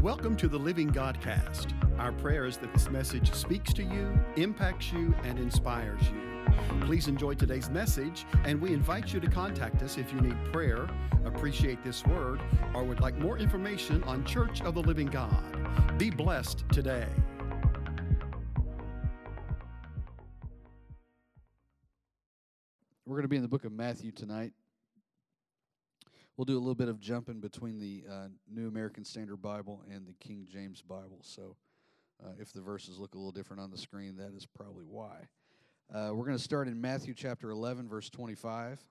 Welcome to the Living Godcast. Our prayer is that this message speaks to you, impacts you, and inspires you. Please enjoy today's message, and we invite you to contact us if you need prayer, appreciate this word, or would like more information on Church of the Living God. Be blessed today. We're going to be in the book of Matthew tonight. We'll do a little bit of jumping between the uh, New American Standard Bible and the King James Bible. So uh, if the verses look a little different on the screen, that is probably why. Uh, we're going to start in Matthew chapter 11, verse 25.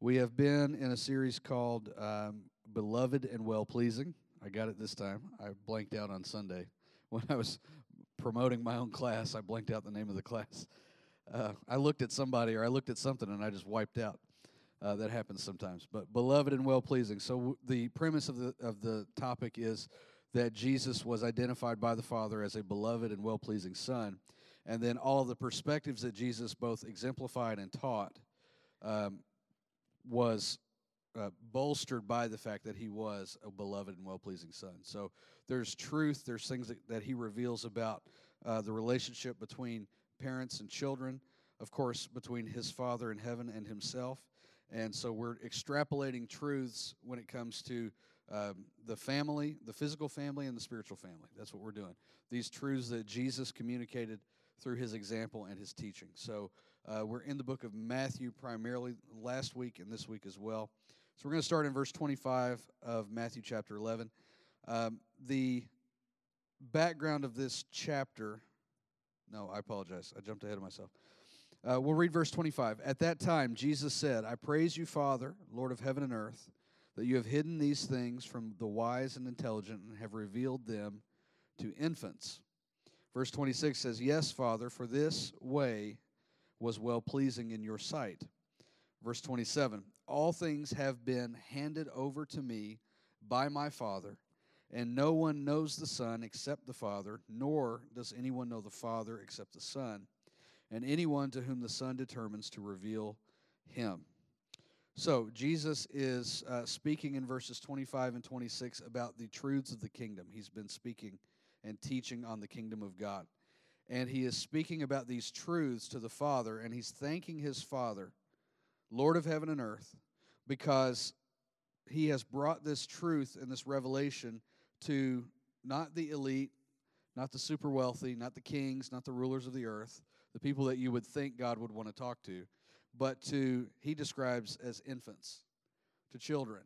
We have been in a series called um, Beloved and Well Pleasing. I got it this time. I blanked out on Sunday. When I was promoting my own class, I blanked out the name of the class. Uh, I looked at somebody or I looked at something and I just wiped out. Uh, that happens sometimes. But beloved and well pleasing. So w- the premise of the of the topic is that Jesus was identified by the Father as a beloved and well pleasing Son, and then all of the perspectives that Jesus both exemplified and taught um, was uh, bolstered by the fact that he was a beloved and well pleasing Son. So there's truth. There's things that, that he reveals about uh, the relationship between parents and children. Of course, between his Father in heaven and himself. And so we're extrapolating truths when it comes to um, the family, the physical family, and the spiritual family. That's what we're doing. These truths that Jesus communicated through his example and his teaching. So uh, we're in the book of Matthew primarily last week and this week as well. So we're going to start in verse 25 of Matthew chapter 11. Um, the background of this chapter, no, I apologize. I jumped ahead of myself. Uh, we'll read verse 25. At that time, Jesus said, I praise you, Father, Lord of heaven and earth, that you have hidden these things from the wise and intelligent and have revealed them to infants. Verse 26 says, Yes, Father, for this way was well pleasing in your sight. Verse 27 All things have been handed over to me by my Father, and no one knows the Son except the Father, nor does anyone know the Father except the Son and anyone to whom the Son determines to reveal him. So, Jesus is uh, speaking in verses 25 and 26 about the truths of the kingdom. He's been speaking and teaching on the kingdom of God. And he is speaking about these truths to the Father, and he's thanking his Father, Lord of heaven and earth, because he has brought this truth and this revelation to not the elite, not the super wealthy, not the kings, not the rulers of the earth, the people that you would think God would want to talk to, but to, he describes as infants, to children,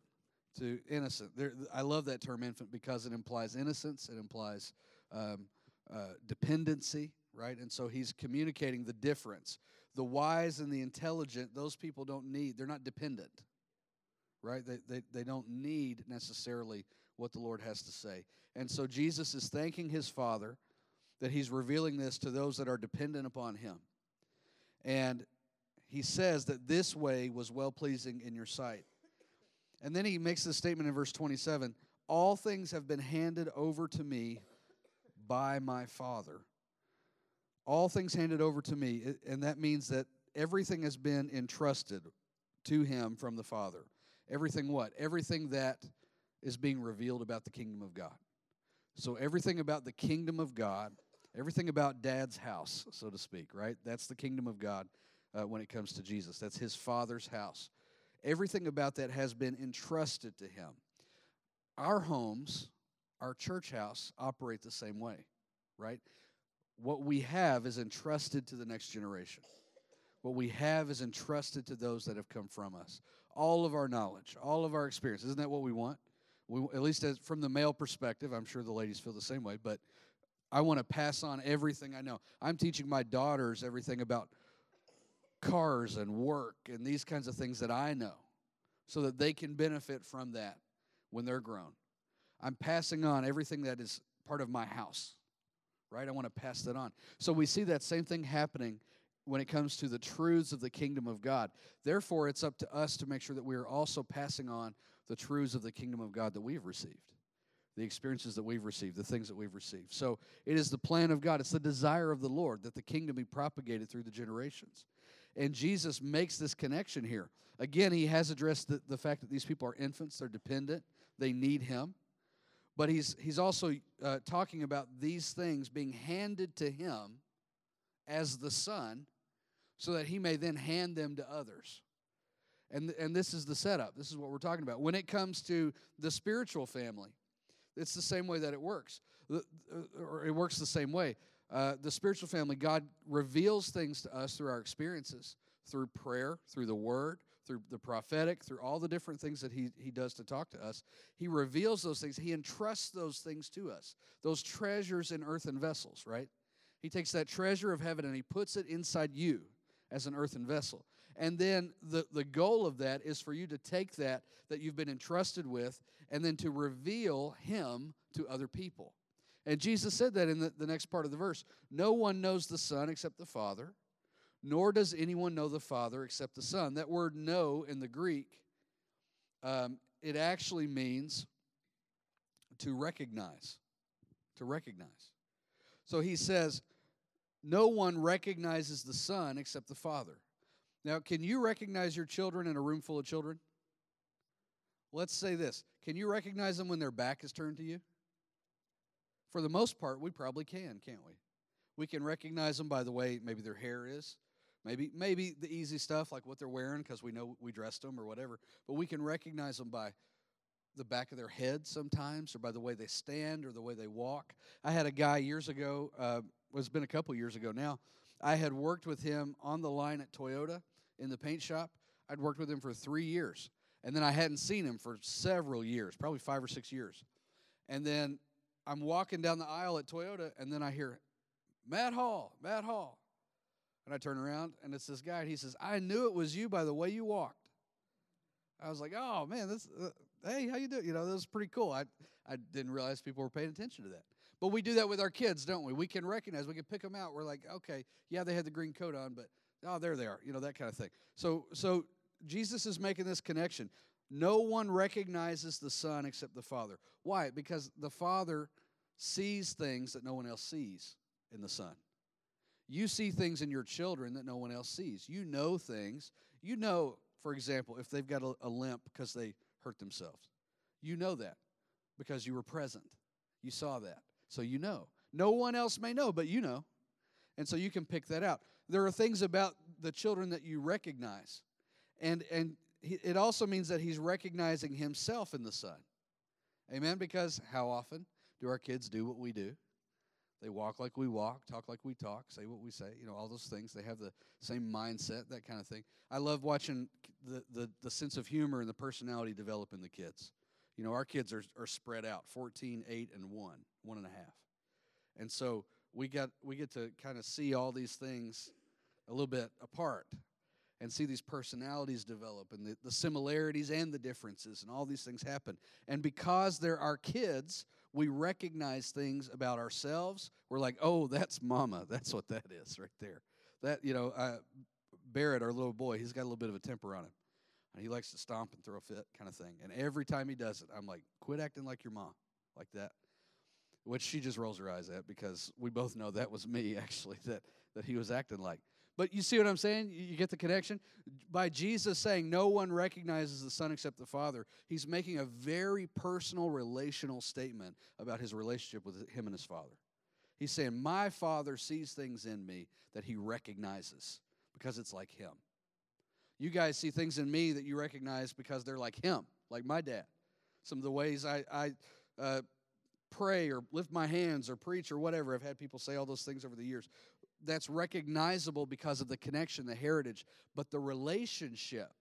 to innocent. There, I love that term infant because it implies innocence, it implies um, uh, dependency, right? And so he's communicating the difference. The wise and the intelligent, those people don't need, they're not dependent, right? They, they, they don't need necessarily what the Lord has to say. And so Jesus is thanking his Father that he's revealing this to those that are dependent upon him. And he says that this way was well pleasing in your sight. And then he makes this statement in verse 27 All things have been handed over to me by my Father. All things handed over to me. And that means that everything has been entrusted to him from the Father. Everything what? Everything that is being revealed about the kingdom of God. So, everything about the kingdom of God Everything about dad's house, so to speak, right? That's the kingdom of God uh, when it comes to Jesus. That's his father's house. Everything about that has been entrusted to him. Our homes, our church house, operate the same way, right? What we have is entrusted to the next generation. What we have is entrusted to those that have come from us. All of our knowledge, all of our experience. Isn't that what we want? We, at least as, from the male perspective, I'm sure the ladies feel the same way, but I want to pass on everything I know. I'm teaching my daughters everything about cars and work and these kinds of things that I know so that they can benefit from that when they're grown. I'm passing on everything that is part of my house, right? I want to pass that on. So we see that same thing happening when it comes to the truths of the kingdom of God. Therefore, it's up to us to make sure that we are also passing on the truths of the kingdom of God that we've received the experiences that we've received, the things that we've received. So it is the plan of God. It's the desire of the Lord that the kingdom be propagated through the generations. And Jesus makes this connection here. Again, he has addressed the, the fact that these people are infants, they're dependent, they need him. But he's, he's also uh, talking about these things being handed to him as the Son so that he may then hand them to others. And, and this is the setup. This is what we're talking about. When it comes to the spiritual family, it's the same way that it works. Or it works the same way. Uh, the spiritual family, God reveals things to us through our experiences, through prayer, through the word, through the prophetic, through all the different things that he, he does to talk to us. He reveals those things. He entrusts those things to us, those treasures in earthen vessels, right? He takes that treasure of heaven and he puts it inside you as an earthen vessel. And then the, the goal of that is for you to take that that you've been entrusted with and then to reveal him to other people. And Jesus said that in the, the next part of the verse No one knows the Son except the Father, nor does anyone know the Father except the Son. That word know in the Greek, um, it actually means to recognize. To recognize. So he says, No one recognizes the Son except the Father. Now, can you recognize your children in a room full of children? Let's say this Can you recognize them when their back is turned to you? For the most part, we probably can, can't we? We can recognize them by the way maybe their hair is, maybe maybe the easy stuff like what they're wearing because we know we dressed them or whatever. But we can recognize them by the back of their head sometimes, or by the way they stand or the way they walk. I had a guy years ago. Uh, it's been a couple years ago now. I had worked with him on the line at Toyota in the paint shop. I'd worked with him for three years, and then I hadn't seen him for several years, probably five or six years. And then I'm walking down the aisle at Toyota, and then I hear, Matt Hall, Matt Hall. And I turn around, and it's this guy, and he says, I knew it was you by the way you walked. I was like, oh, man, this, uh, hey, how you doing? You know, that was pretty cool. I, I didn't realize people were paying attention to that. But we do that with our kids, don't we? We can recognize, we can pick them out. We're like, okay, yeah, they had the green coat on, but oh, there they are. You know, that kind of thing. So, so Jesus is making this connection. No one recognizes the Son except the Father. Why? Because the Father sees things that no one else sees in the Son. You see things in your children that no one else sees. You know things. You know, for example, if they've got a, a limp because they hurt themselves. You know that because you were present. You saw that. So you know. No one else may know, but you know. And so you can pick that out. There are things about the children that you recognize. And and it also means that he's recognizing himself in the son. Amen because how often do our kids do what we do? They walk like we walk, talk like we talk, say what we say, you know, all those things. They have the same mindset, that kind of thing. I love watching the, the, the sense of humor and the personality develop in the kids. You know, our kids are, are spread out 14, 8, and 1, one and a half. And so we got we get to kind of see all these things a little bit apart and see these personalities develop and the, the similarities and the differences and all these things happen. And because they're our kids, we recognize things about ourselves. We're like, oh, that's mama. That's what that is right there. That, you know, uh, Barrett, our little boy, he's got a little bit of a temper on him. And he likes to stomp and throw a fit kind of thing. And every time he does it, I'm like, quit acting like your mom, like that. Which she just rolls her eyes at because we both know that was me, actually, that, that he was acting like. But you see what I'm saying? You get the connection? By Jesus saying no one recognizes the Son except the Father, he's making a very personal relational statement about his relationship with him and his Father. He's saying, My Father sees things in me that he recognizes because it's like him. You guys see things in me that you recognize because they're like him, like my dad. Some of the ways I, I uh, pray or lift my hands or preach or whatever. I've had people say all those things over the years that's recognizable because of the connection, the heritage, but the relationship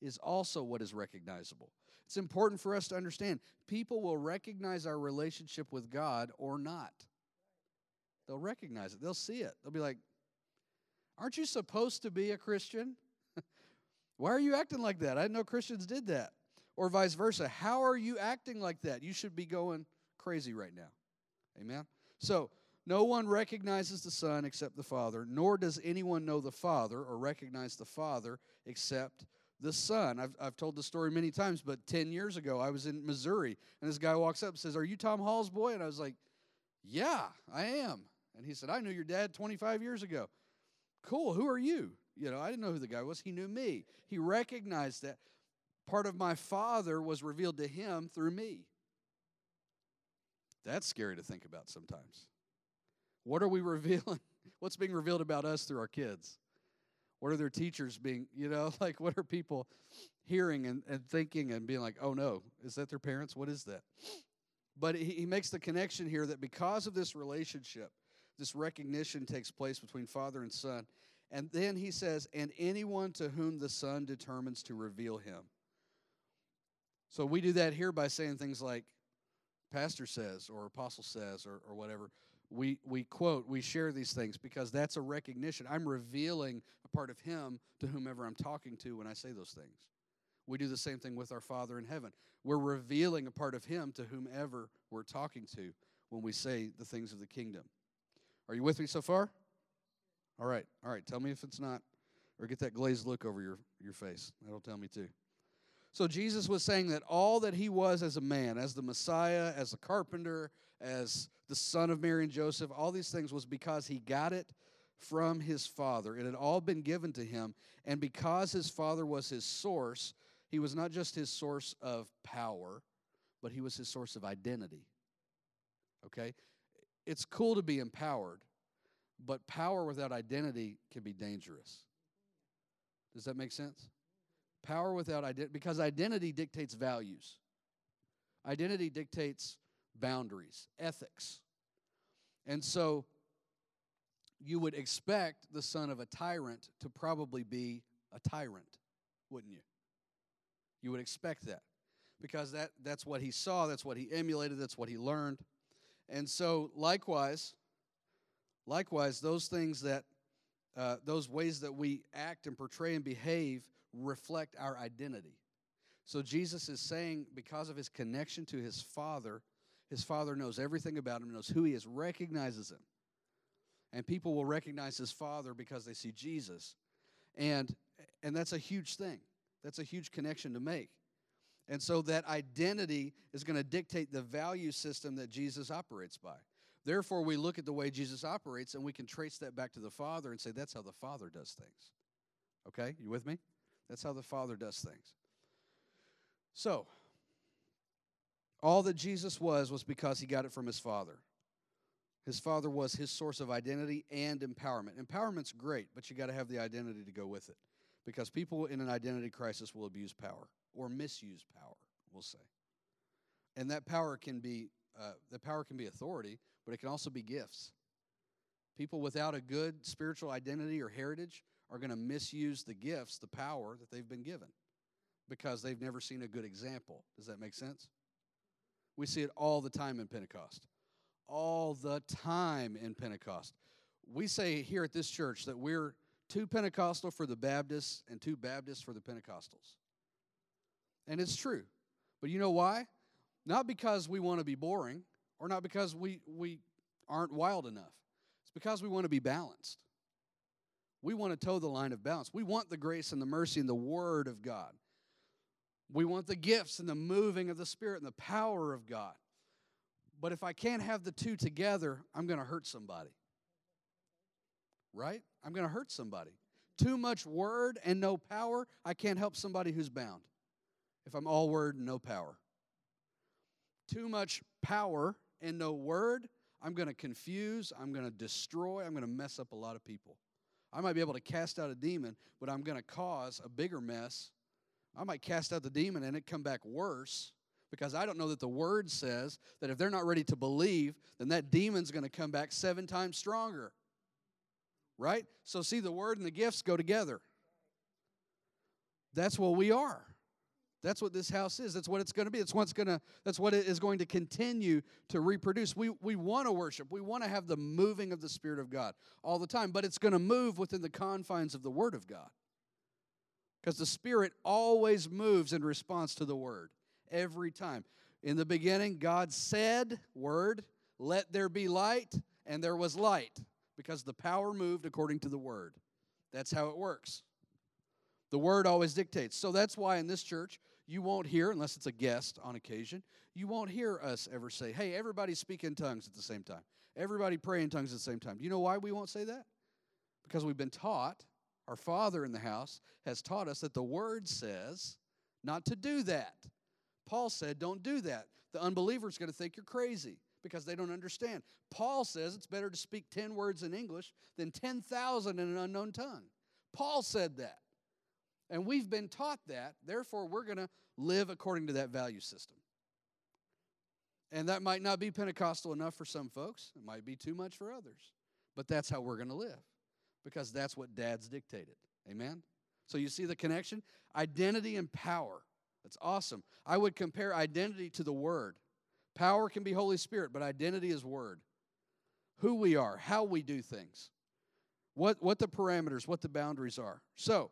is also what is recognizable. It's important for us to understand people will recognize our relationship with God or not. They'll recognize it, they'll see it. They'll be like, Aren't you supposed to be a Christian? Why are you acting like that? I didn't know Christians did that. Or vice versa. How are you acting like that? You should be going crazy right now. Amen? So, no one recognizes the Son except the Father, nor does anyone know the Father or recognize the Father except the Son. I've, I've told the story many times, but 10 years ago, I was in Missouri, and this guy walks up and says, Are you Tom Hall's boy? And I was like, Yeah, I am. And he said, I knew your dad 25 years ago. Cool, who are you? You know, I didn't know who the guy was. He knew me. He recognized that part of my Father was revealed to him through me. That's scary to think about sometimes. What are we revealing? What's being revealed about us through our kids? What are their teachers being, you know, like what are people hearing and, and thinking and being like, oh no, is that their parents? What is that? But he, he makes the connection here that because of this relationship, this recognition takes place between father and son. And then he says, and anyone to whom the son determines to reveal him. So we do that here by saying things like, pastor says, or apostle says, or, or whatever. We, we quote, we share these things because that's a recognition. I'm revealing a part of him to whomever I'm talking to when I say those things. We do the same thing with our Father in heaven. We're revealing a part of him to whomever we're talking to when we say the things of the kingdom. Are you with me so far? All right, all right. Tell me if it's not, or get that glazed look over your, your face. That'll tell me too. So Jesus was saying that all that he was as a man, as the Messiah, as a carpenter, as the son of Mary and Joseph, all these things was because he got it from his father. It had all been given to him. And because his father was his source, he was not just his source of power, but he was his source of identity. Okay? It's cool to be empowered, but power without identity can be dangerous. Does that make sense? Power without identity, because identity dictates values. Identity dictates boundaries, ethics. And so you would expect the son of a tyrant to probably be a tyrant, wouldn't you? You would expect that because that, that's what he saw, that's what he emulated, that's what he learned. And so, likewise, likewise, those things that, uh, those ways that we act and portray and behave reflect our identity. So, Jesus is saying, because of his connection to his Father, his Father knows everything about him, knows who he is, recognizes him. And people will recognize his Father because they see Jesus. And, and that's a huge thing. That's a huge connection to make. And so that identity is going to dictate the value system that Jesus operates by. Therefore, we look at the way Jesus operates and we can trace that back to the Father and say, that's how the Father does things. Okay? You with me? That's how the Father does things. So, all that Jesus was was because he got it from his Father. His Father was his source of identity and empowerment. Empowerment's great, but you got to have the identity to go with it because people in an identity crisis will abuse power or misuse power, we'll say. And that power can be uh, the power can be authority, but it can also be gifts. People without a good spiritual identity or heritage are going to misuse the gifts, the power that they've been given, because they've never seen a good example. Does that make sense? We see it all the time in Pentecost. All the time in Pentecost. We say here at this church that we're too Pentecostal for the Baptists and too Baptists for the Pentecostals. And it's true. But you know why? Not because we want to be boring or not because we, we aren't wild enough. It's because we want to be balanced. We want to toe the line of balance. We want the grace and the mercy and the Word of God. We want the gifts and the moving of the Spirit and the power of God. But if I can't have the two together, I'm going to hurt somebody right? I'm going to hurt somebody. Too much word and no power, I can't help somebody who's bound. If I'm all word and no power. Too much power and no word, I'm going to confuse, I'm going to destroy, I'm going to mess up a lot of people. I might be able to cast out a demon, but I'm going to cause a bigger mess. I might cast out the demon and it come back worse because I don't know that the word says that if they're not ready to believe, then that demon's going to come back seven times stronger right? So, see, the word and the gifts go together. That's what we are. That's what this house is. That's what it's going to be. That's what's going to. That's what it is going to continue to reproduce. We we want to worship. We want to have the moving of the Spirit of God all the time, but it's going to move within the confines of the Word of God. Because the Spirit always moves in response to the Word every time. In the beginning, God said, "Word, let there be light," and there was light because the power moved according to the word. That's how it works. The word always dictates. So that's why in this church, you won't hear, unless it's a guest on occasion, you won't hear us ever say, hey, everybody speak in tongues at the same time. Everybody pray in tongues at the same time. Do you know why we won't say that? Because we've been taught, our Father in the house has taught us that the Word says not to do that. Paul said, don't do that. The unbeliever is going to think you're crazy because they don't understand. Paul says it's better to speak 10 words in English than 10,000 in an unknown tongue. Paul said that. And we've been taught that. Therefore, we're going to live according to that value system. And that might not be Pentecostal enough for some folks, it might be too much for others. But that's how we're going to live because that's what dads dictated. Amen? So you see the connection? Identity and power. That's awesome. I would compare identity to the Word. Power can be Holy Spirit, but identity is Word. Who we are, how we do things, what, what the parameters, what the boundaries are. So,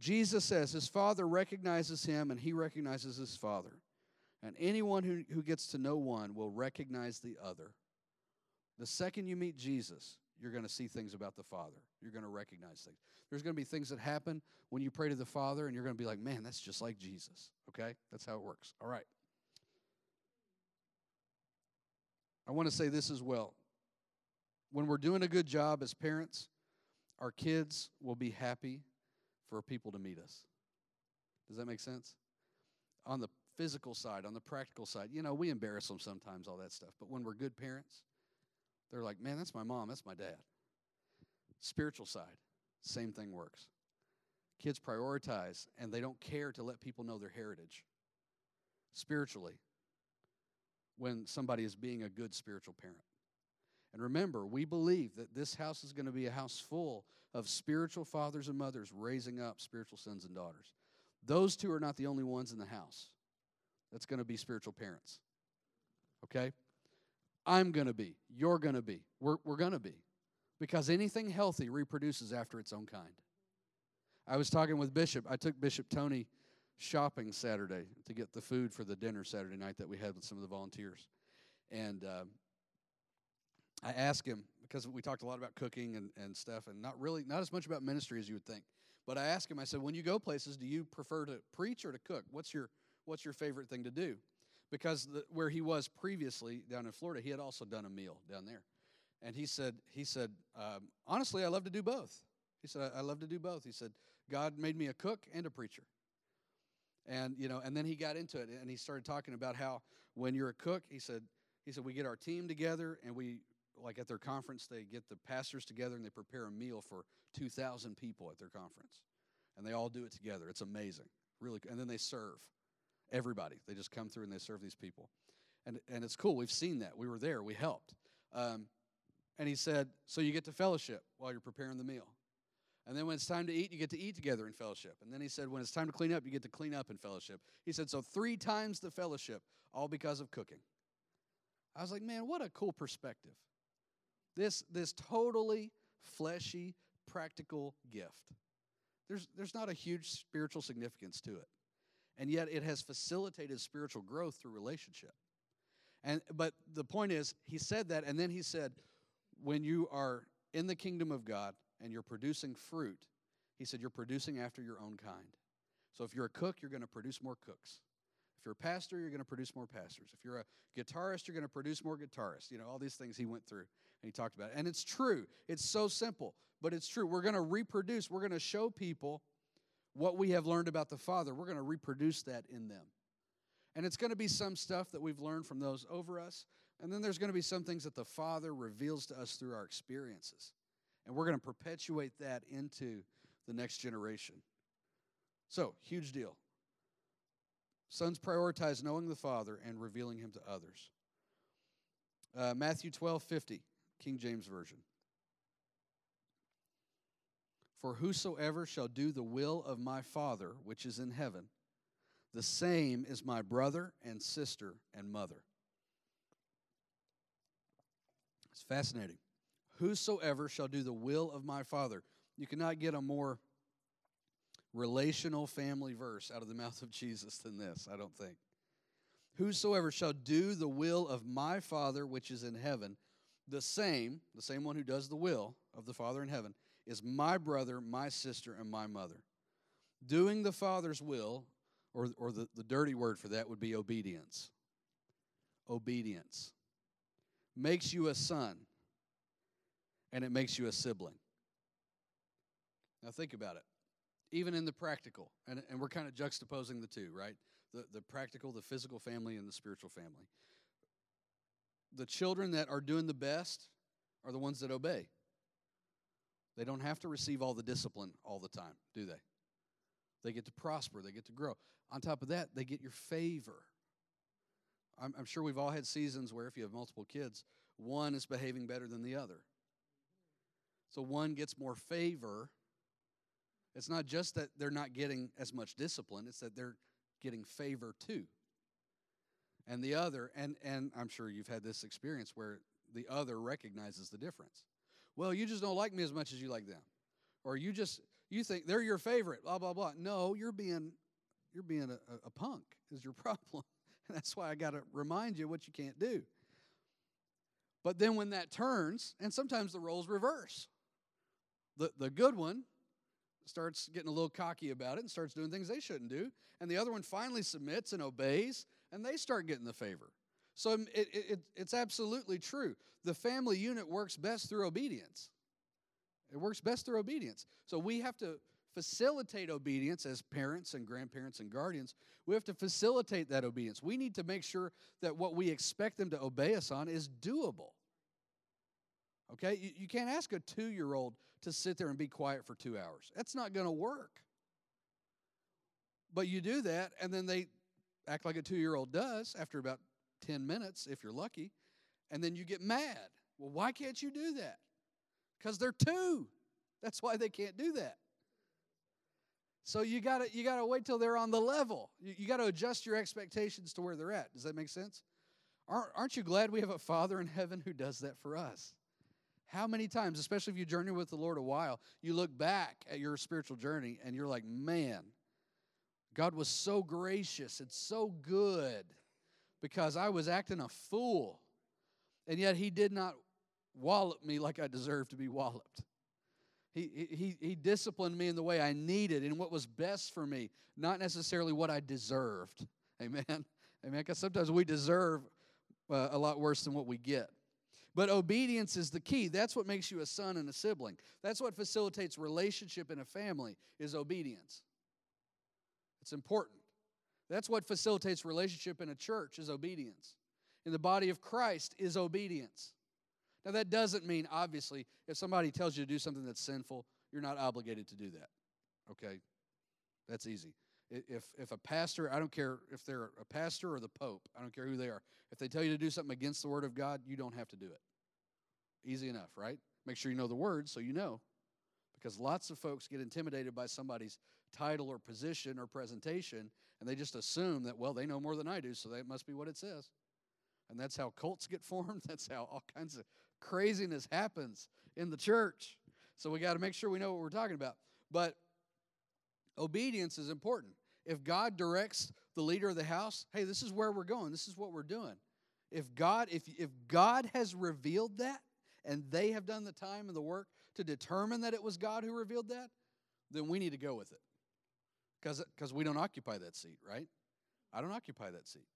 Jesus says his Father recognizes him and he recognizes his Father. And anyone who, who gets to know one will recognize the other. The second you meet Jesus, you're going to see things about the Father. You're going to recognize things. There's going to be things that happen when you pray to the Father, and you're going to be like, man, that's just like Jesus. Okay? That's how it works. All right. I want to say this as well. When we're doing a good job as parents, our kids will be happy for people to meet us. Does that make sense? On the physical side, on the practical side, you know, we embarrass them sometimes, all that stuff. But when we're good parents, they're like, man, that's my mom, that's my dad. Spiritual side, same thing works. Kids prioritize and they don't care to let people know their heritage spiritually when somebody is being a good spiritual parent. And remember, we believe that this house is going to be a house full of spiritual fathers and mothers raising up spiritual sons and daughters. Those two are not the only ones in the house that's going to be spiritual parents. Okay? I'm going to be. You're going to be. We're, we're going to be. Because anything healthy reproduces after its own kind. I was talking with Bishop. I took Bishop Tony shopping Saturday to get the food for the dinner Saturday night that we had with some of the volunteers. And uh, I asked him, because we talked a lot about cooking and, and stuff, and not really, not as much about ministry as you would think. But I asked him, I said, when you go places, do you prefer to preach or to cook? What's your, what's your favorite thing to do? because the, where he was previously down in Florida, he had also done a meal down there. And he said, he said, um, honestly, I love to do both. He said, I, I love to do both. He said, God made me a cook and a preacher. And you know, and then he got into it, and he started talking about how when you're a cook, he said, he said we get our team together, and we like at their conference, they get the pastors together and they prepare a meal for 2,000 people at their conference, and they all do it together. It's amazing, really. And then they serve. Everybody. They just come through and they serve these people. And, and it's cool. We've seen that. We were there. We helped. Um, and he said, So you get to fellowship while you're preparing the meal. And then when it's time to eat, you get to eat together in fellowship. And then he said, When it's time to clean up, you get to clean up in fellowship. He said, So three times the fellowship, all because of cooking. I was like, Man, what a cool perspective. This, this totally fleshy, practical gift. There's, there's not a huge spiritual significance to it and yet it has facilitated spiritual growth through relationship. And but the point is, he said that, and then he said, when you are in the kingdom of God and you're producing fruit, he said you're producing after your own kind. So if you're a cook, you're going to produce more cooks. If you're a pastor, you're going to produce more pastors. If you're a guitarist, you're going to produce more guitarists. You know, all these things he went through and he talked about. It. And it's true. It's so simple, but it's true. We're going to reproduce, we're going to show people what we have learned about the Father, we're going to reproduce that in them. And it's going to be some stuff that we've learned from those over us. And then there's going to be some things that the Father reveals to us through our experiences. And we're going to perpetuate that into the next generation. So, huge deal. Sons prioritize knowing the Father and revealing Him to others. Uh, Matthew 12 50, King James Version. For whosoever shall do the will of my Father which is in heaven, the same is my brother and sister and mother. It's fascinating. Whosoever shall do the will of my Father. You cannot get a more relational family verse out of the mouth of Jesus than this, I don't think. Whosoever shall do the will of my Father which is in heaven, the same, the same one who does the will of the Father in heaven, is my brother, my sister, and my mother. Doing the Father's will, or, or the, the dirty word for that would be obedience. Obedience makes you a son, and it makes you a sibling. Now, think about it. Even in the practical, and, and we're kind of juxtaposing the two, right? the, the practical, the physical family, and the spiritual family. The children that are doing the best are the ones that obey. They don't have to receive all the discipline all the time, do they? They get to prosper, they get to grow. On top of that, they get your favor. I'm, I'm sure we've all had seasons where, if you have multiple kids, one is behaving better than the other. So one gets more favor. It's not just that they're not getting as much discipline, it's that they're getting favor too. And the other, and, and I'm sure you've had this experience where the other recognizes the difference. Well, you just don't like me as much as you like them. Or you just you think they're your favorite, blah blah blah. No, you're being you're being a, a punk is your problem. That's why I got to remind you what you can't do. But then when that turns, and sometimes the roles reverse. The, the good one starts getting a little cocky about it and starts doing things they shouldn't do. And the other one finally submits and obeys, and they start getting the favor. So um, it, it, it's absolutely true. The family unit works best through obedience. It works best through obedience. So we have to facilitate obedience as parents and grandparents and guardians. We have to facilitate that obedience. We need to make sure that what we expect them to obey us on is doable. Okay? You, you can't ask a two year old to sit there and be quiet for two hours. That's not going to work. But you do that, and then they act like a two year old does after about 10 minutes, if you're lucky, and then you get mad. Well, why can't you do that? Because they're two. That's why they can't do that. So you gotta you gotta wait till they're on the level. You, you gotta adjust your expectations to where they're at. Does that make sense? Aren't, aren't you glad we have a Father in heaven who does that for us? How many times, especially if you journey with the Lord a while, you look back at your spiritual journey and you're like, man, God was so gracious and so good because I was acting a fool. And yet He did not wallop me like I deserved to be walloped. He, he, he disciplined me in the way I needed and what was best for me, not necessarily what I deserved. Amen. Amen. Because sometimes we deserve uh, a lot worse than what we get. But obedience is the key. That's what makes you a son and a sibling. That's what facilitates relationship in a family is obedience. It's important. That's what facilitates relationship in a church is obedience. In the body of Christ is obedience. Now that doesn't mean obviously if somebody tells you to do something that's sinful, you're not obligated to do that. Okay? That's easy. If if a pastor, I don't care if they're a pastor or the pope, I don't care who they are. If they tell you to do something against the word of God, you don't have to do it. Easy enough, right? Make sure you know the word so you know. Because lots of folks get intimidated by somebody's title or position or presentation, and they just assume that, well, they know more than I do, so that must be what it says. And that's how cults get formed. That's how all kinds of craziness happens in the church. So we got to make sure we know what we're talking about. But obedience is important. If God directs the leader of the house, hey, this is where we're going, this is what we're doing. If God, if, if God has revealed that and they have done the time and the work to determine that it was God who revealed that, then we need to go with it. Because we don't occupy that seat, right? I don't occupy that seat.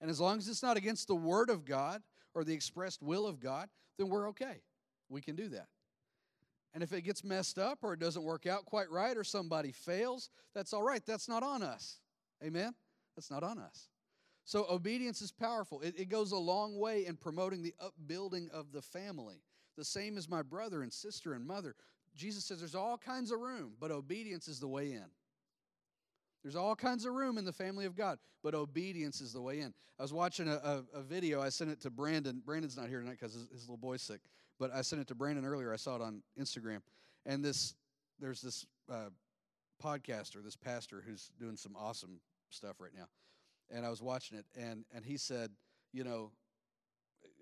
And as long as it's not against the Word of God or the expressed will of God, then we're okay. We can do that. And if it gets messed up or it doesn't work out quite right or somebody fails, that's all right. That's not on us. Amen? That's not on us. So obedience is powerful. It, it, goes a long way in promoting the upbuilding of the family. The same as my brother and sister and mother. Jesus says there's all kinds of room, but obedience is the way in. There's all kinds of room in the family of God, but obedience is the way in. I was watching a, a, a video. I sent it to Brandon. Brandon's not here tonight because his, his, little boy's sick, but I sent it to Brandon earlier. I saw it on Instagram. And this, there's this uh, podcaster, this pastor who's doing some awesome stuff right now. And I was watching it, and, and he said, you know,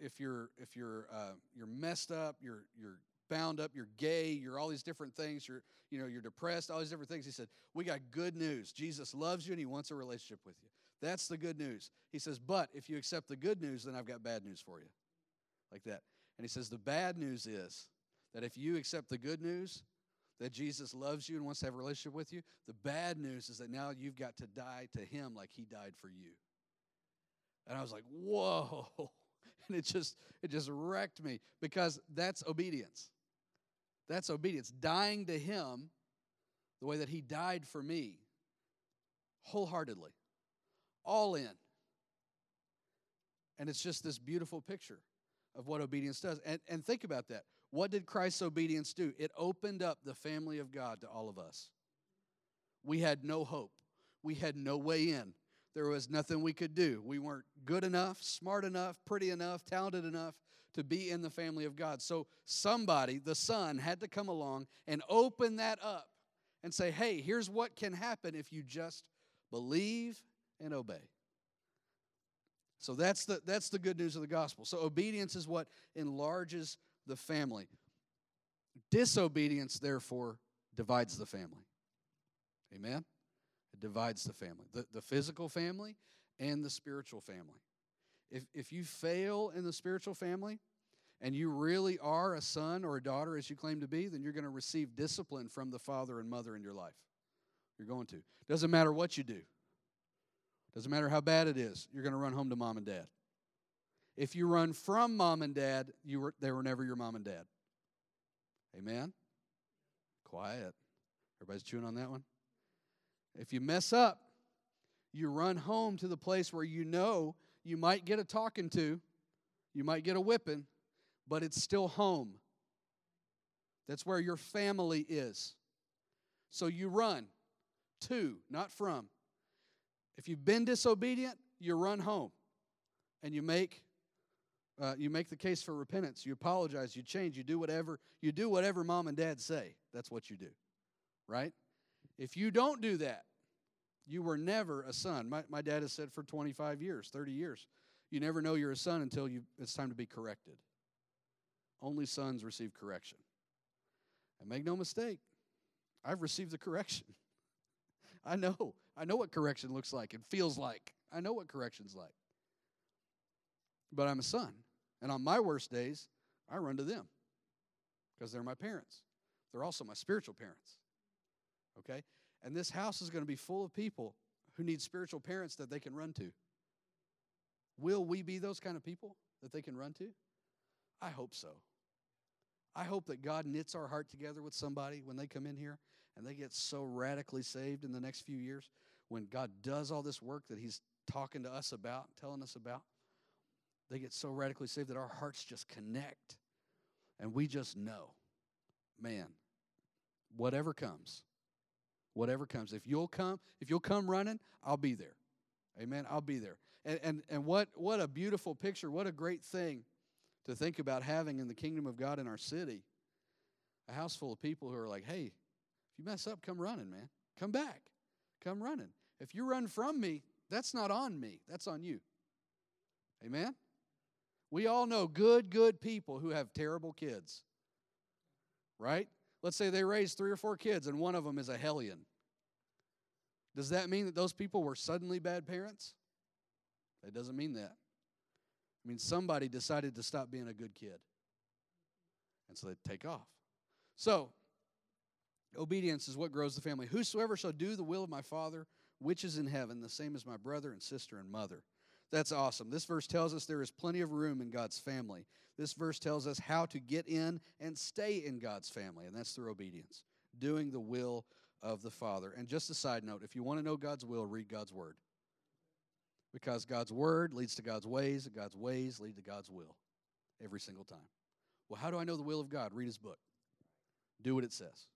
if you're if you're uh, you're messed up, you're you're bound up, you're gay, you're all these different things, you're, you know, you're depressed, all these different things. He said, We got good news. Jesus loves you and he wants a relationship with you. That's the good news. He says, But if you accept the good news, then I've got bad news for you. Like that. And he says, The bad news is that if you accept the good news, that Jesus loves you and wants to have a relationship with you, the bad news is that now you've got to die to him like he died for you. And I was like, Whoa. And it just it just wrecked me because that's obedience. That's obedience. Dying to Him the way that He died for me, wholeheartedly. all in. And it's just this beautiful picture of what obedience does. And, and think about that. What did Christ's obedience do? It opened up the family of God to all of us. We had no hope, we had no way in. There was nothing we could do. We weren't good enough, smart enough, pretty enough, talented enough to be in the family of God. So somebody, the Son, had to come along and open that up and say, hey, here's what can happen if you just believe and obey. So that's the, that's the good news of the gospel. So obedience is what enlarges the family. Disobedience, therefore, divides the family. Amen? It divides the family, the, the physical family and the spiritual family. If, if you fail in the spiritual family and you really are a son or a daughter as you claim to be, then you're going to receive discipline from the father and mother in your life. You're going to. Doesn't matter what you do, doesn't matter how bad it is, you're going to run home to mom and dad. If you run from mom and dad, you were, they were never your mom and dad. Amen? Quiet. Everybody's chewing on that one? If you mess up, you run home to the place where you know you might get a talking to, you might get a whipping, but it's still home. That's where your family is. So you run to, not from. If you've been disobedient, you run home and you make uh, you make the case for repentance. You apologize. You change. You do whatever you do whatever mom and dad say. That's what you do, right? If you don't do that, you were never a son. My, my dad has said for 25 years, 30 years, you never know you're a son until you, it's time to be corrected. Only sons receive correction. And make no mistake, I've received the correction. I know. I know what correction looks like and feels like. I know what correction's like. But I'm a son. And on my worst days, I run to them because they're my parents. They're also my spiritual parents. Okay? And this house is going to be full of people who need spiritual parents that they can run to. Will we be those kind of people that they can run to? I hope so. I hope that God knits our heart together with somebody when they come in here and they get so radically saved in the next few years when God does all this work that He's talking to us about, telling us about. They get so radically saved that our hearts just connect and we just know, man, whatever comes, whatever comes. If you'll come, if you'll come running, I'll be there. Amen. I'll be there. And and and what what a beautiful picture. What a great thing to think about having in the kingdom of God in our city. A house full of people who are like, "Hey, if you mess up, come running, man. Come back. Come running. If you run from me, that's not on me. That's on you." Amen. We all know good good people who have terrible kids. Right? Let's say they raised three or four kids and one of them is a hellion. Does that mean that those people were suddenly bad parents? It doesn't mean that. I mean, somebody decided to stop being a good kid. And so they take off. So, obedience is what grows the family. Whosoever shall do the will of my Father, which is in heaven, the same as my brother and sister and mother. That's awesome. This verse tells us there is plenty of room in God's family. This verse tells us how to get in and stay in God's family, and that's through obedience, doing the will of the Father. And just a side note if you want to know God's will, read God's Word. Because God's Word leads to God's ways, and God's ways lead to God's will every single time. Well, how do I know the will of God? Read His book, do what it says.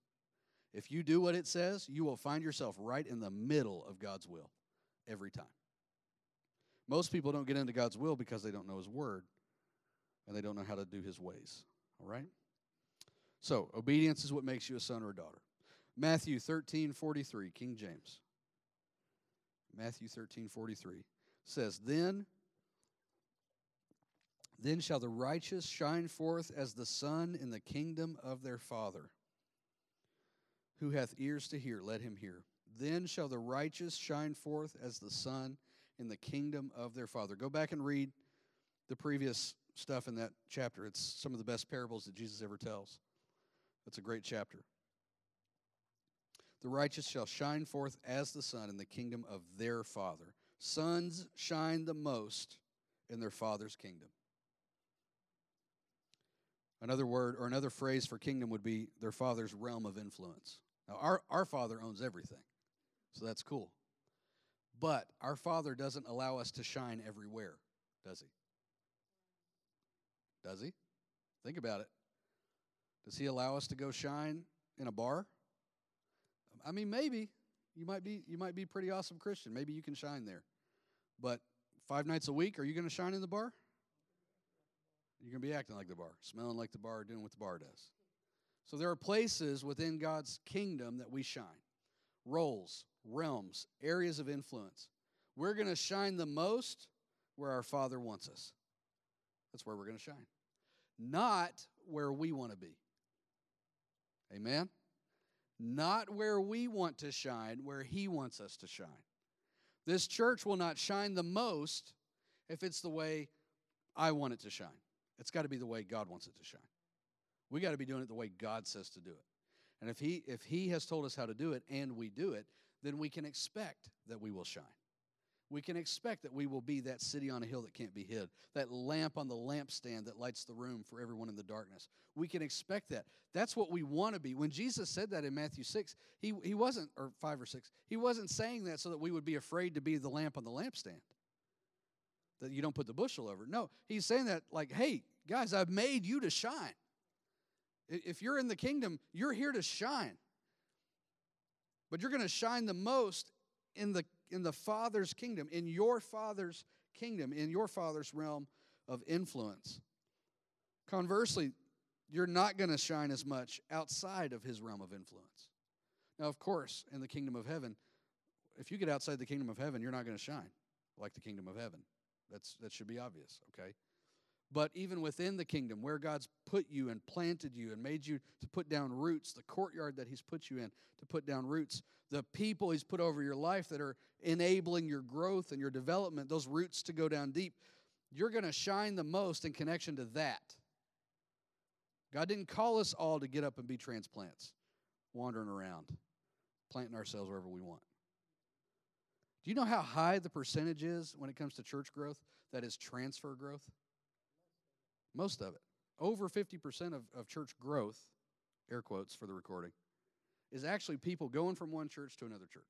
If you do what it says, you will find yourself right in the middle of God's will every time. Most people don't get into God's will because they don't know His Word and they don't know how to do His ways. All right? So, obedience is what makes you a son or a daughter. Matthew 13 43, King James. Matthew 13 43 says, Then then shall the righteous shine forth as the sun in the kingdom of their Father. Who hath ears to hear, let him hear. Then shall the righteous shine forth as the sun in the kingdom of their Father. Go back and read the previous stuff in that chapter. It's some of the best parables that Jesus ever tells. It's a great chapter. The righteous shall shine forth as the sun in the kingdom of their Father. Sons shine the most in their Father's kingdom. Another word or another phrase for kingdom would be their Father's realm of influence. Now, our, our Father owns everything, so that's cool. But our Father doesn't allow us to shine everywhere, does He? Does He? Think about it. Does He allow us to go shine in a bar? I mean, maybe you might be you might be pretty awesome Christian. Maybe you can shine there. But five nights a week, are you going to shine in the bar? You're going to be acting like the bar, smelling like the bar, doing what the bar does. So there are places within God's kingdom that we shine roles, realms, areas of influence. We're going to shine the most where our Father wants us. That's where we're going to shine, not where we want to be. Amen? Not where we want to shine, where He wants us to shine. This church will not shine the most if it's the way I want it to shine. It's got to be the way God wants it to shine. We got to be doing it the way God says to do it. And if he if he has told us how to do it and we do it, then we can expect that we will shine. We can expect that we will be that city on a hill that can't be hid, that lamp on the lampstand that lights the room for everyone in the darkness. We can expect that. That's what we want to be. When Jesus said that in Matthew 6, he, he wasn't, or 5 or 6, he wasn't saying that so that we would be afraid to be the lamp on the lampstand, that you don't put the bushel over. No, he's saying that like, hey, guys, I've made you to shine. If you're in the kingdom, you're here to shine. But you're going to shine the most in the in the Father's kingdom, in your Father's kingdom, in your Father's realm of influence. Conversely, you're not going to shine as much outside of his realm of influence. Now, of course, in the kingdom of heaven, if you get outside the kingdom of heaven, you're not going to shine like the kingdom of heaven. That's that should be obvious, okay? But even within the kingdom, where God's put you and planted you and made you to put down roots, the courtyard that He's put you in to put down roots, the people He's put over your life that are enabling your growth and your development, those roots to go down deep, you're going to shine the most in connection to that. God didn't call us all to get up and be transplants, wandering around, planting ourselves wherever we want. Do you know how high the percentage is when it comes to church growth that is transfer growth? Most of it. Over 50% of, of church growth, air quotes for the recording, is actually people going from one church to another church.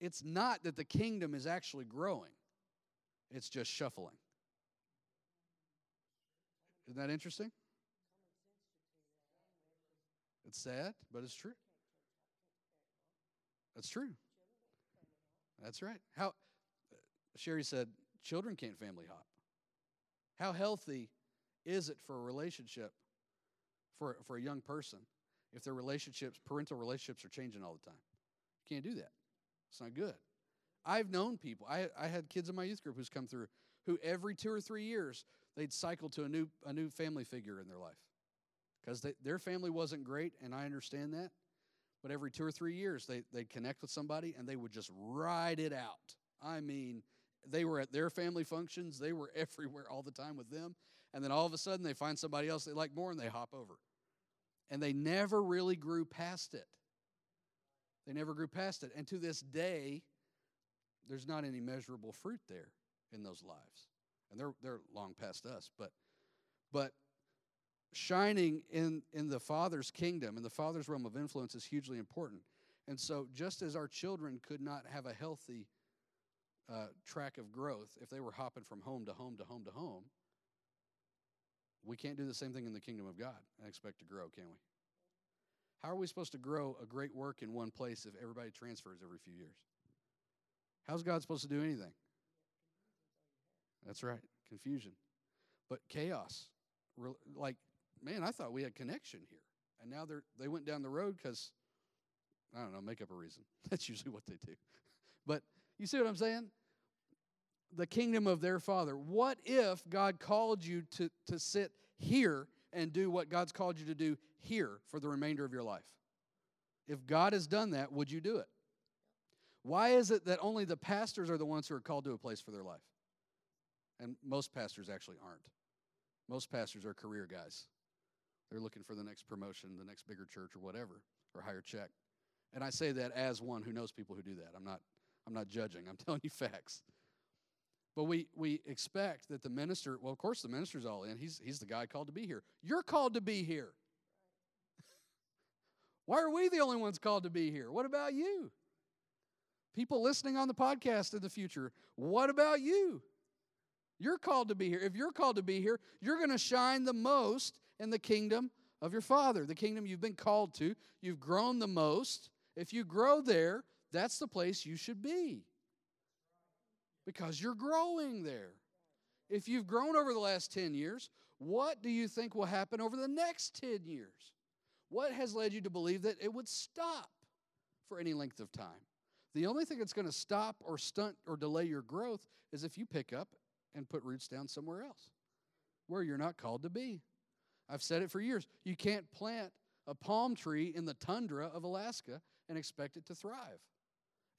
It's not that the kingdom is actually growing, it's just shuffling. Isn't that interesting? It's sad, but it's true. That's true. That's right. How uh, Sherry said, children can't family hop. How healthy is it for a relationship for, for a young person if their relationships, parental relationships, are changing all the time? You can't do that. It's not good. I've known people. I, I had kids in my youth group who's come through who every two or three years they'd cycle to a new a new family figure in their life because their family wasn't great, and I understand that. But every two or three years they they'd connect with somebody and they would just ride it out. I mean, they were at their family functions, they were everywhere all the time with them. And then all of a sudden they find somebody else they like more and they hop over. And they never really grew past it. They never grew past it. And to this day, there's not any measurable fruit there in those lives. And they're they're long past us, but but shining in in the Father's kingdom and the Father's realm of influence is hugely important. And so just as our children could not have a healthy uh, track of growth, if they were hopping from home to home to home to home, we can't do the same thing in the kingdom of God and expect to grow, can we? How are we supposed to grow a great work in one place if everybody transfers every few years? How's God supposed to do anything? That's right, confusion. But chaos. Like, man, I thought we had connection here. And now they're they went down the road because I don't know, make up a reason. That's usually what they do. But you see what I'm saying? The kingdom of their father. What if God called you to, to sit here and do what God's called you to do here for the remainder of your life? If God has done that, would you do it? Why is it that only the pastors are the ones who are called to a place for their life? And most pastors actually aren't. Most pastors are career guys. They're looking for the next promotion, the next bigger church or whatever, or higher check. And I say that as one who knows people who do that. I'm not I'm not judging. I'm telling you facts. But we, we expect that the minister, well, of course, the minister's all in. He's, he's the guy called to be here. You're called to be here. Why are we the only ones called to be here? What about you? People listening on the podcast in the future, what about you? You're called to be here. If you're called to be here, you're going to shine the most in the kingdom of your Father, the kingdom you've been called to. You've grown the most. If you grow there, that's the place you should be because you're growing there. If you've grown over the last 10 years, what do you think will happen over the next 10 years? What has led you to believe that it would stop for any length of time? The only thing that's going to stop or stunt or delay your growth is if you pick up and put roots down somewhere else where you're not called to be. I've said it for years. You can't plant a palm tree in the tundra of Alaska and expect it to thrive.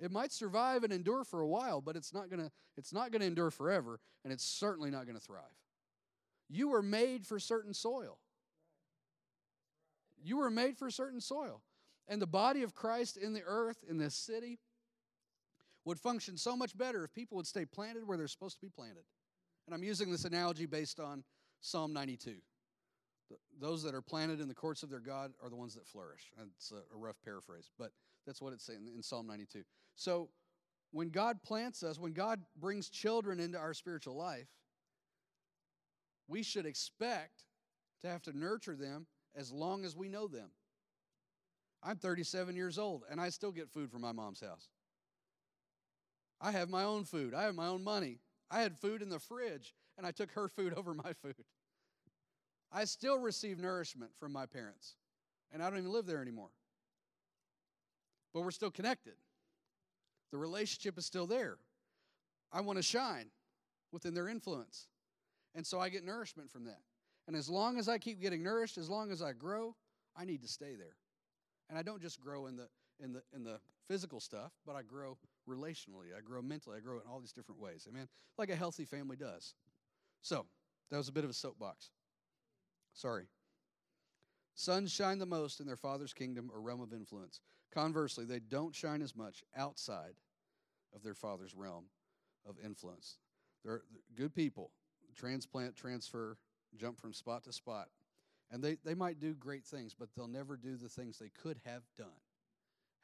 It might survive and endure for a while, but it's not going to it's not going to endure forever and it's certainly not going to thrive. You were made for certain soil. You were made for certain soil. And the body of Christ in the earth in this city would function so much better if people would stay planted where they're supposed to be planted. And I'm using this analogy based on Psalm 92. Those that are planted in the courts of their God are the ones that flourish. It's a rough paraphrase, but that's what it's saying in Psalm 92. So when God plants us, when God brings children into our spiritual life, we should expect to have to nurture them as long as we know them. I'm 37 years old and I still get food from my mom's house. I have my own food, I have my own money. I had food in the fridge and I took her food over my food. I still receive nourishment from my parents, and I don't even live there anymore. But we're still connected. The relationship is still there. I want to shine within their influence. And so I get nourishment from that. And as long as I keep getting nourished, as long as I grow, I need to stay there. And I don't just grow in the in the in the physical stuff, but I grow relationally. I grow mentally. I grow in all these different ways. Amen. Like a healthy family does. So, that was a bit of a soapbox. Sorry. Sons shine the most in their father's kingdom or realm of influence. Conversely, they don't shine as much outside of their father's realm of influence. They're good people, transplant, transfer, jump from spot to spot. And they, they might do great things, but they'll never do the things they could have done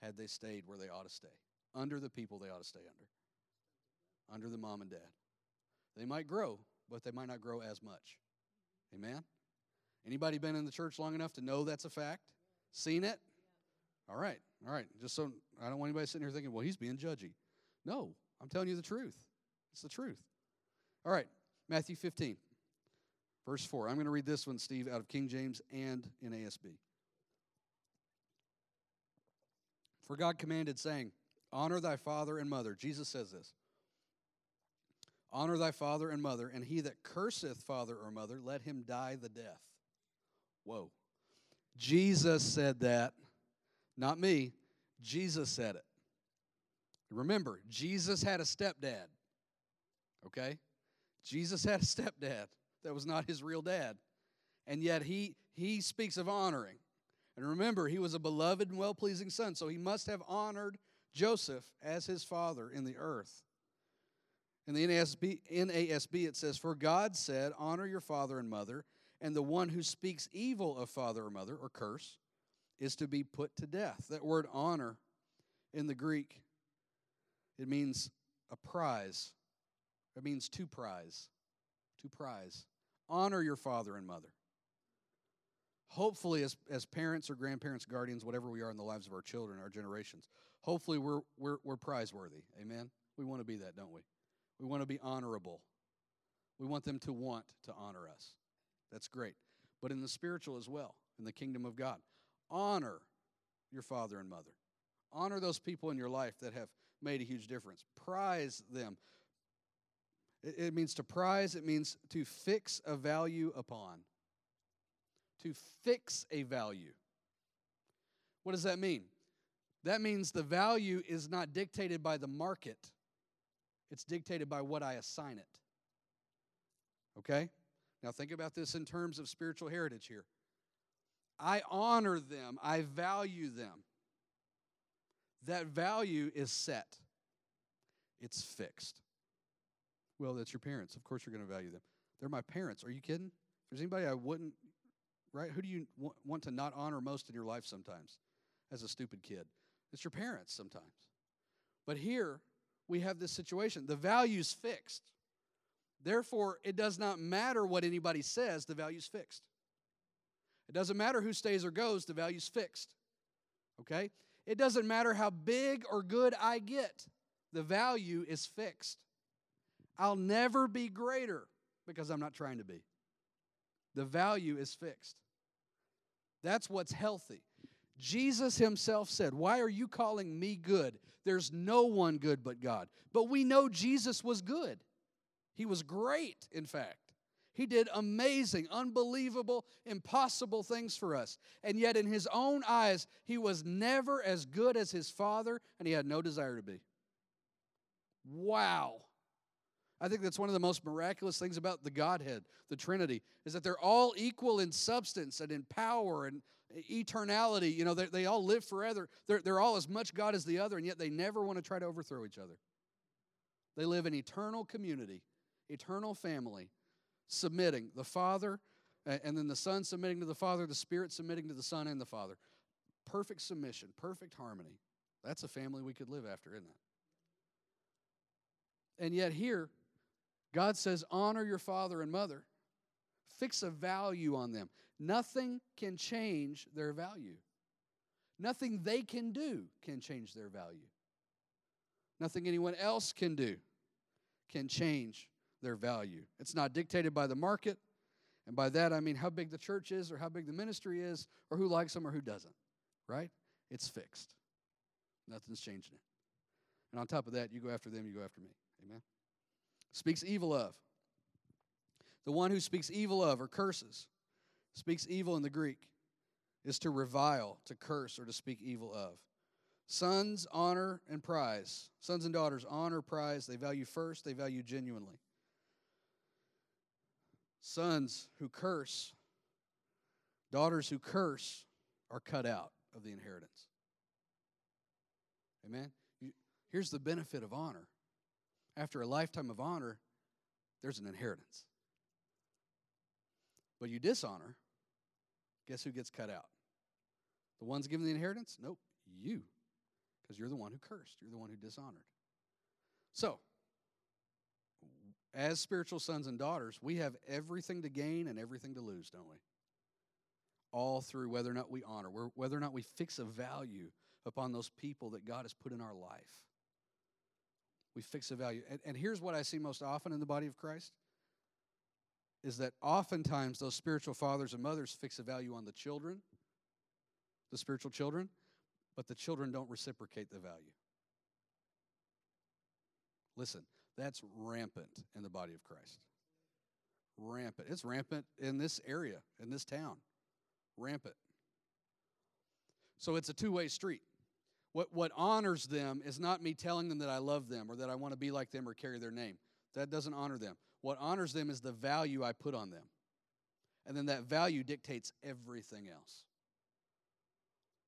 had they stayed where they ought to stay, under the people they ought to stay under, under the mom and dad. They might grow, but they might not grow as much. Amen? Anybody been in the church long enough to know that's a fact? Seen it? All right, all right. Just so I don't want anybody sitting here thinking, well, he's being judgy. No, I'm telling you the truth. It's the truth. All right, Matthew 15, verse 4. I'm going to read this one, Steve, out of King James and NASB. For God commanded, saying, Honor thy father and mother. Jesus says this. Honor thy father and mother, and he that curseth father or mother, let him die the death. Whoa. Jesus said that, not me. Jesus said it. Remember, Jesus had a stepdad. Okay? Jesus had a stepdad that was not his real dad. And yet he he speaks of honoring. And remember, he was a beloved and well-pleasing son, so he must have honored Joseph as his father in the earth. In the NASB, NASB, it says, For God said, Honor your father and mother, and the one who speaks evil of father or mother or curse is to be put to death. That word honor in the Greek, it means a prize. It means to prize. To prize. Honor your father and mother. Hopefully, as, as parents or grandparents, guardians, whatever we are in the lives of our children, our generations, hopefully we're, we're, we're prizeworthy. Amen? We want to be that, don't we? We want to be honorable. We want them to want to honor us. That's great. But in the spiritual as well, in the kingdom of God, honor your father and mother. Honor those people in your life that have made a huge difference. Prize them. It, means to prize, it means to fix a value upon. To fix a value. What does that mean? That means the value is not dictated by the market, it's dictated by what I assign it. Okay? Now, think about this in terms of spiritual heritage here. I honor them, I value them. That value is set, it's fixed. Well, that's your parents. Of course, you're going to value them. They're my parents. Are you kidding? If there's anybody I wouldn't, right? Who do you want to not honor most in your life sometimes as a stupid kid? It's your parents sometimes. But here we have this situation. The value's fixed. Therefore, it does not matter what anybody says, the value's fixed. It doesn't matter who stays or goes, the value's fixed. Okay? It doesn't matter how big or good I get, the value is fixed. I'll never be greater because I'm not trying to be. The value is fixed. That's what's healthy. Jesus himself said, Why are you calling me good? There's no one good but God. But we know Jesus was good. He was great, in fact. He did amazing, unbelievable, impossible things for us. And yet, in his own eyes, he was never as good as his father, and he had no desire to be. Wow. I think that's one of the most miraculous things about the Godhead, the Trinity, is that they're all equal in substance and in power and eternality. You know, they, they all live forever. They're, they're all as much God as the other, and yet they never want to try to overthrow each other. They live in eternal community, eternal family, submitting. The Father, and then the Son submitting to the Father, the Spirit submitting to the Son and the Father. Perfect submission, perfect harmony. That's a family we could live after, isn't it? And yet, here, God says, honor your father and mother. Fix a value on them. Nothing can change their value. Nothing they can do can change their value. Nothing anyone else can do can change their value. It's not dictated by the market. And by that, I mean how big the church is, or how big the ministry is, or who likes them, or who doesn't, right? It's fixed. Nothing's changing it. And on top of that, you go after them, you go after me. Amen? Speaks evil of. The one who speaks evil of or curses, speaks evil in the Greek, is to revile, to curse, or to speak evil of. Sons honor and prize. Sons and daughters honor, prize. They value first, they value genuinely. Sons who curse, daughters who curse, are cut out of the inheritance. Amen? here's the benefit of honor. After a lifetime of honor, there's an inheritance. But you dishonor, guess who gets cut out? The ones given the inheritance? Nope, you. Because you're the one who cursed, you're the one who dishonored. So, as spiritual sons and daughters, we have everything to gain and everything to lose, don't we? All through whether or not we honor, whether or not we fix a value upon those people that God has put in our life. We fix a value. And, and here's what I see most often in the body of Christ is that oftentimes those spiritual fathers and mothers fix a value on the children, the spiritual children, but the children don't reciprocate the value. Listen, that's rampant in the body of Christ. Rampant. It's rampant in this area, in this town. Rampant. So it's a two way street. What, what honors them is not me telling them that I love them or that I want to be like them or carry their name. That doesn't honor them. What honors them is the value I put on them. And then that value dictates everything else.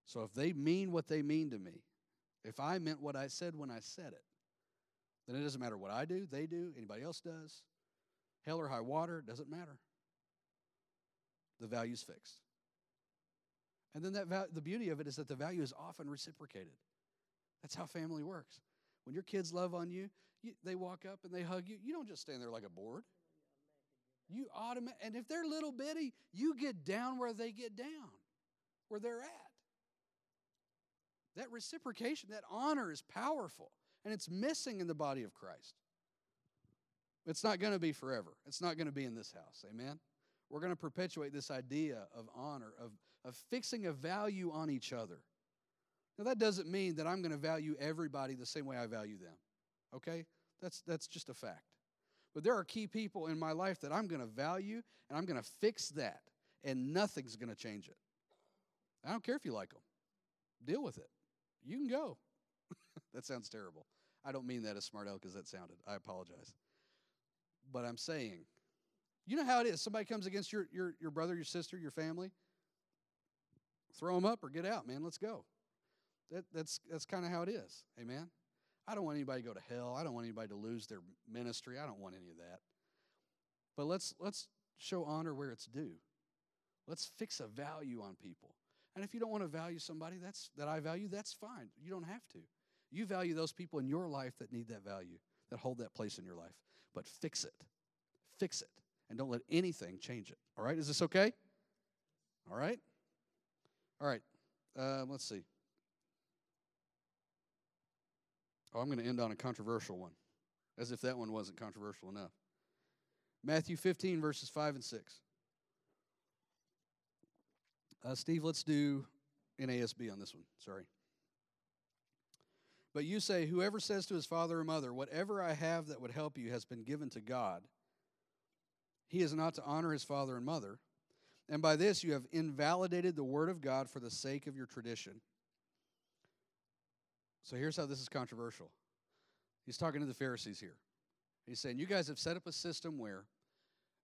So if they mean what they mean to me, if I meant what I said when I said it, then it doesn't matter what I do, they do, anybody else does. Hell or high water, doesn't matter. The value's fixed. And then that val- the beauty of it is that the value is often reciprocated. That's how family works. When your kids love on you, you they walk up and they hug you. You don't just stand there like a board. You automatic, and if they're little bitty, you get down where they get down, where they're at. That reciprocation, that honor is powerful, and it's missing in the body of Christ. It's not going to be forever. It's not going to be in this house. Amen. We're going to perpetuate this idea of honor, of, of fixing a value on each other. Now, that doesn't mean that I'm going to value everybody the same way I value them. Okay? That's, that's just a fact. But there are key people in my life that I'm going to value, and I'm going to fix that, and nothing's going to change it. I don't care if you like them. Deal with it. You can go. that sounds terrible. I don't mean that as smart aleck as that sounded. I apologize. But I'm saying you know how it is. Somebody comes against your, your, your brother, your sister, your family. Throw them up or get out, man. Let's go. That, that's that's kind of how it is. Amen. I don't want anybody to go to hell. I don't want anybody to lose their ministry. I don't want any of that. But let's let's show honor where it's due. Let's fix a value on people. And if you don't want to value somebody that's that I value, that's fine. You don't have to. You value those people in your life that need that value, that hold that place in your life. But fix it. Fix it. And don't let anything change it. All right? Is this okay? All right? All right. Uh, let's see. Oh, I'm going to end on a controversial one, as if that one wasn't controversial enough. Matthew 15, verses 5 and 6. Uh, Steve, let's do NASB on this one. Sorry. But you say, Whoever says to his father or mother, Whatever I have that would help you has been given to God, he is not to honor his father and mother. And by this you have invalidated the word of God for the sake of your tradition. So here's how this is controversial. He's talking to the Pharisees here. He's saying, You guys have set up a system where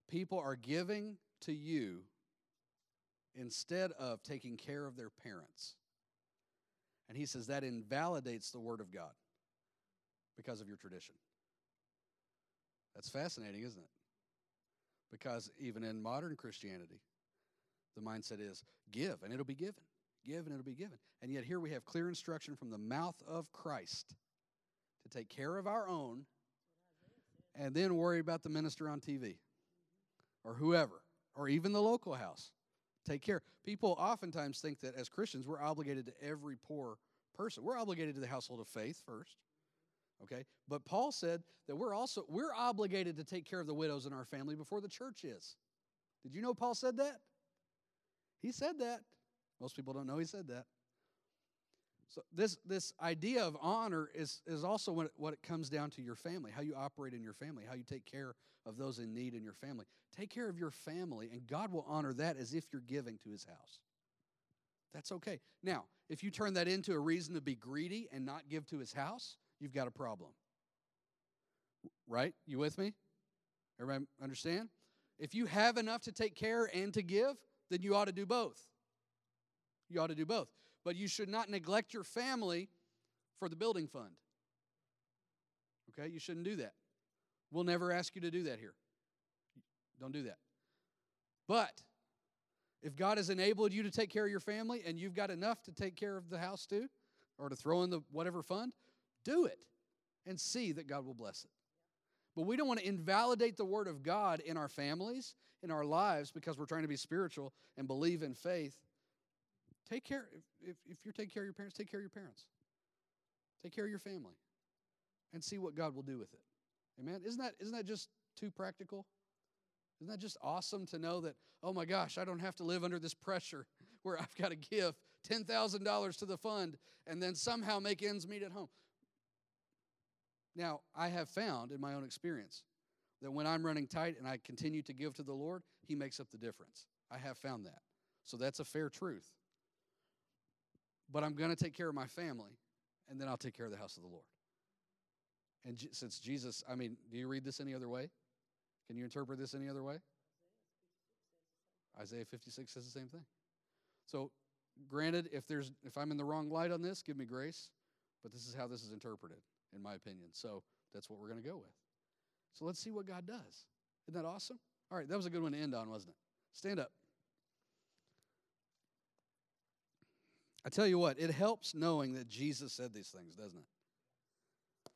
people are giving to you instead of taking care of their parents. And he says that invalidates the Word of God because of your tradition. That's fascinating, isn't it? Because even in modern Christianity, the mindset is give and it'll be given, give and it'll be given. And yet here we have clear instruction from the mouth of Christ to take care of our own and then worry about the minister on TV or whoever or even the local house. Take care. People oftentimes think that as Christians, we're obligated to every poor person. We're obligated to the household of faith first. Okay? But Paul said that we're also we're obligated to take care of the widows in our family before the church is. Did you know Paul said that? He said that. Most people don't know he said that. So this this idea of honor is is also what it, what it comes down to your family, how you operate in your family, how you take care of those in need in your family. Take care of your family, and God will honor that as if you're giving to His house. That's okay. Now, if you turn that into a reason to be greedy and not give to His house, you've got a problem. Right? You with me? Everybody understand? If you have enough to take care and to give, then you ought to do both. You ought to do both. But you should not neglect your family for the building fund. Okay? You shouldn't do that. We'll never ask you to do that here. Don't do that. But if God has enabled you to take care of your family and you've got enough to take care of the house too, or to throw in the whatever fund, do it and see that God will bless it. But we don't want to invalidate the Word of God in our families, in our lives, because we're trying to be spiritual and believe in faith. Take care, if, if, if you're taking care of your parents, take care of your parents. Take care of your family and see what God will do with it. Amen. Isn't that, isn't that just too practical? Isn't that just awesome to know that, oh my gosh, I don't have to live under this pressure where I've got to give $10,000 to the fund and then somehow make ends meet at home? Now, I have found in my own experience that when I'm running tight and I continue to give to the Lord, He makes up the difference. I have found that. So that's a fair truth. But I'm going to take care of my family, and then I'll take care of the house of the Lord. And since Jesus, I mean, do you read this any other way? Can you interpret this any other way? Isaiah 56 says the same thing. So, granted, if there's if I'm in the wrong light on this, give me grace. But this is how this is interpreted, in my opinion. So that's what we're going to go with. So let's see what God does. Isn't that awesome? All right, that was a good one to end on, wasn't it? Stand up. I tell you what, it helps knowing that Jesus said these things, doesn't it?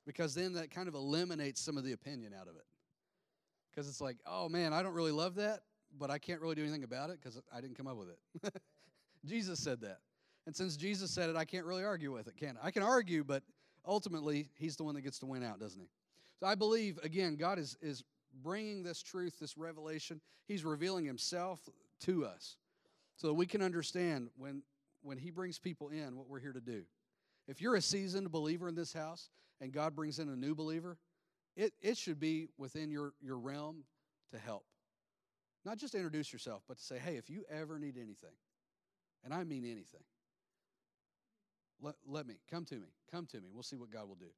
Because then that kind of eliminates some of the opinion out of it. Because it's like, oh man, I don't really love that, but I can't really do anything about it because I didn't come up with it. Jesus said that. And since Jesus said it, I can't really argue with it, can I? I can argue, but ultimately, he's the one that gets to win out, doesn't he? So I believe, again, God is, is bringing this truth, this revelation. He's revealing himself to us so that we can understand when, when he brings people in what we're here to do. If you're a seasoned believer in this house and God brings in a new believer, it, it should be within your, your realm to help. Not just introduce yourself, but to say, hey, if you ever need anything, and I mean anything, let, let me, come to me, come to me. We'll see what God will do.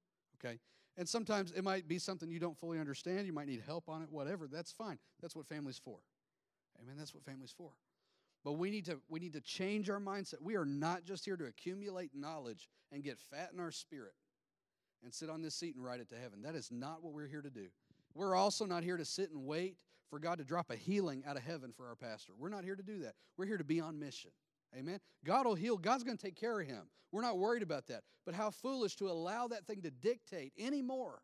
Okay? And sometimes it might be something you don't fully understand. You might need help on it, whatever. That's fine. That's what family's for. Amen. That's what family's for. But we need to we need to change our mindset. We are not just here to accumulate knowledge and get fat in our spirit and sit on this seat and ride it to heaven. That is not what we're here to do. We're also not here to sit and wait for God to drop a healing out of heaven for our pastor. We're not here to do that. We're here to be on mission. Amen. God will heal. God's going to take care of him. We're not worried about that. But how foolish to allow that thing to dictate anymore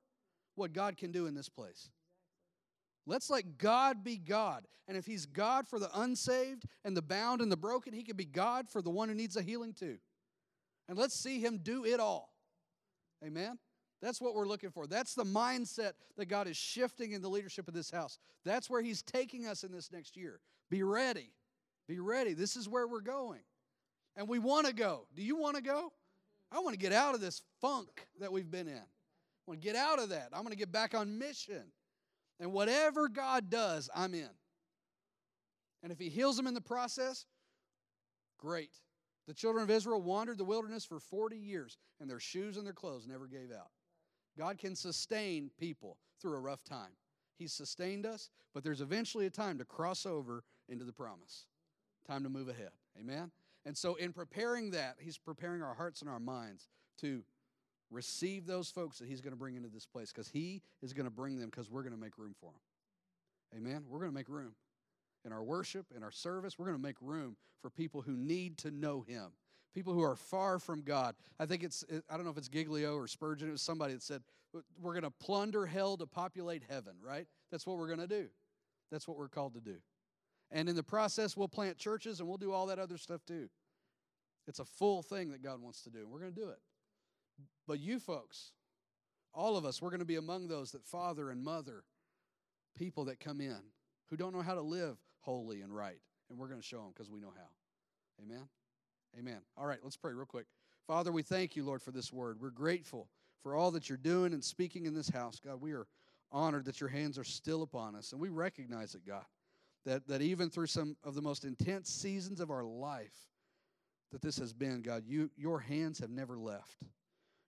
what God can do in this place. Let's let God be God. And if He's God for the unsaved and the bound and the broken, He can be God for the one who needs a healing too. And let's see Him do it all. Amen? That's what we're looking for. That's the mindset that God is shifting in the leadership of this house. That's where He's taking us in this next year. Be ready. Be ready. This is where we're going. And we want to go. Do you want to go? I want to get out of this funk that we've been in. I want to get out of that. I'm going to get back on mission. And whatever God does, I'm in. And if He heals them in the process, great. The children of Israel wandered the wilderness for 40 years, and their shoes and their clothes never gave out. God can sustain people through a rough time. He's sustained us, but there's eventually a time to cross over into the promise, time to move ahead. Amen? And so, in preparing that, He's preparing our hearts and our minds to receive those folks that He's going to bring into this place because He is going to bring them because we're going to make room for them. Amen? We're going to make room. In our worship, in our service, we're going to make room for people who need to know Him, people who are far from God. I think it's, I don't know if it's Giglio or Spurgeon, it was somebody that said, we're going to plunder hell to populate heaven, right? That's what we're going to do. That's what we're called to do. And in the process, we'll plant churches and we'll do all that other stuff too. It's a full thing that God wants to do. We're going to do it. But you folks, all of us, we're going to be among those that father and mother people that come in who don't know how to live holy and right. And we're going to show them because we know how. Amen? Amen. All right, let's pray real quick. Father, we thank you, Lord, for this word. We're grateful for all that you're doing and speaking in this house. God, we are honored that your hands are still upon us. And we recognize it, God, that, that even through some of the most intense seasons of our life that this has been, God, you, your hands have never left.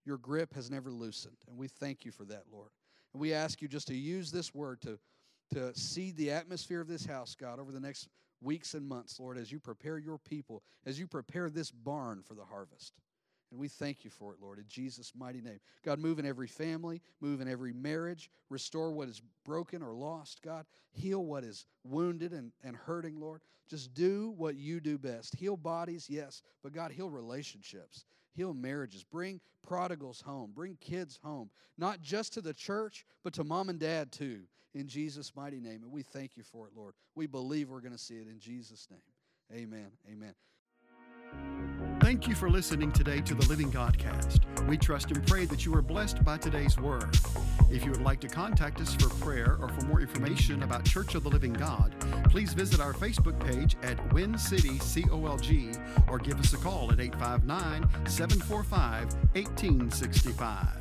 Your grip has never loosened. And we thank you for that, Lord. And we ask you just to use this word to, to seed the atmosphere of this house, God, over the next weeks and months, Lord, as you prepare your people, as you prepare this barn for the harvest. And we thank you for it, Lord, in Jesus' mighty name. God, move in every family, move in every marriage, restore what is broken or lost, God. Heal what is wounded and, and hurting, Lord. Just do what you do best. Heal bodies, yes, but God, heal relationships, heal marriages. Bring prodigals home, bring kids home, not just to the church, but to mom and dad too, in Jesus' mighty name. And we thank you for it, Lord. We believe we're going to see it in Jesus' name. Amen. Amen. Thank you for listening today to the Living Godcast. We trust and pray that you are blessed by today's word. If you would like to contact us for prayer or for more information about Church of the Living God, please visit our Facebook page at Win City COLG or give us a call at 859 745 1865.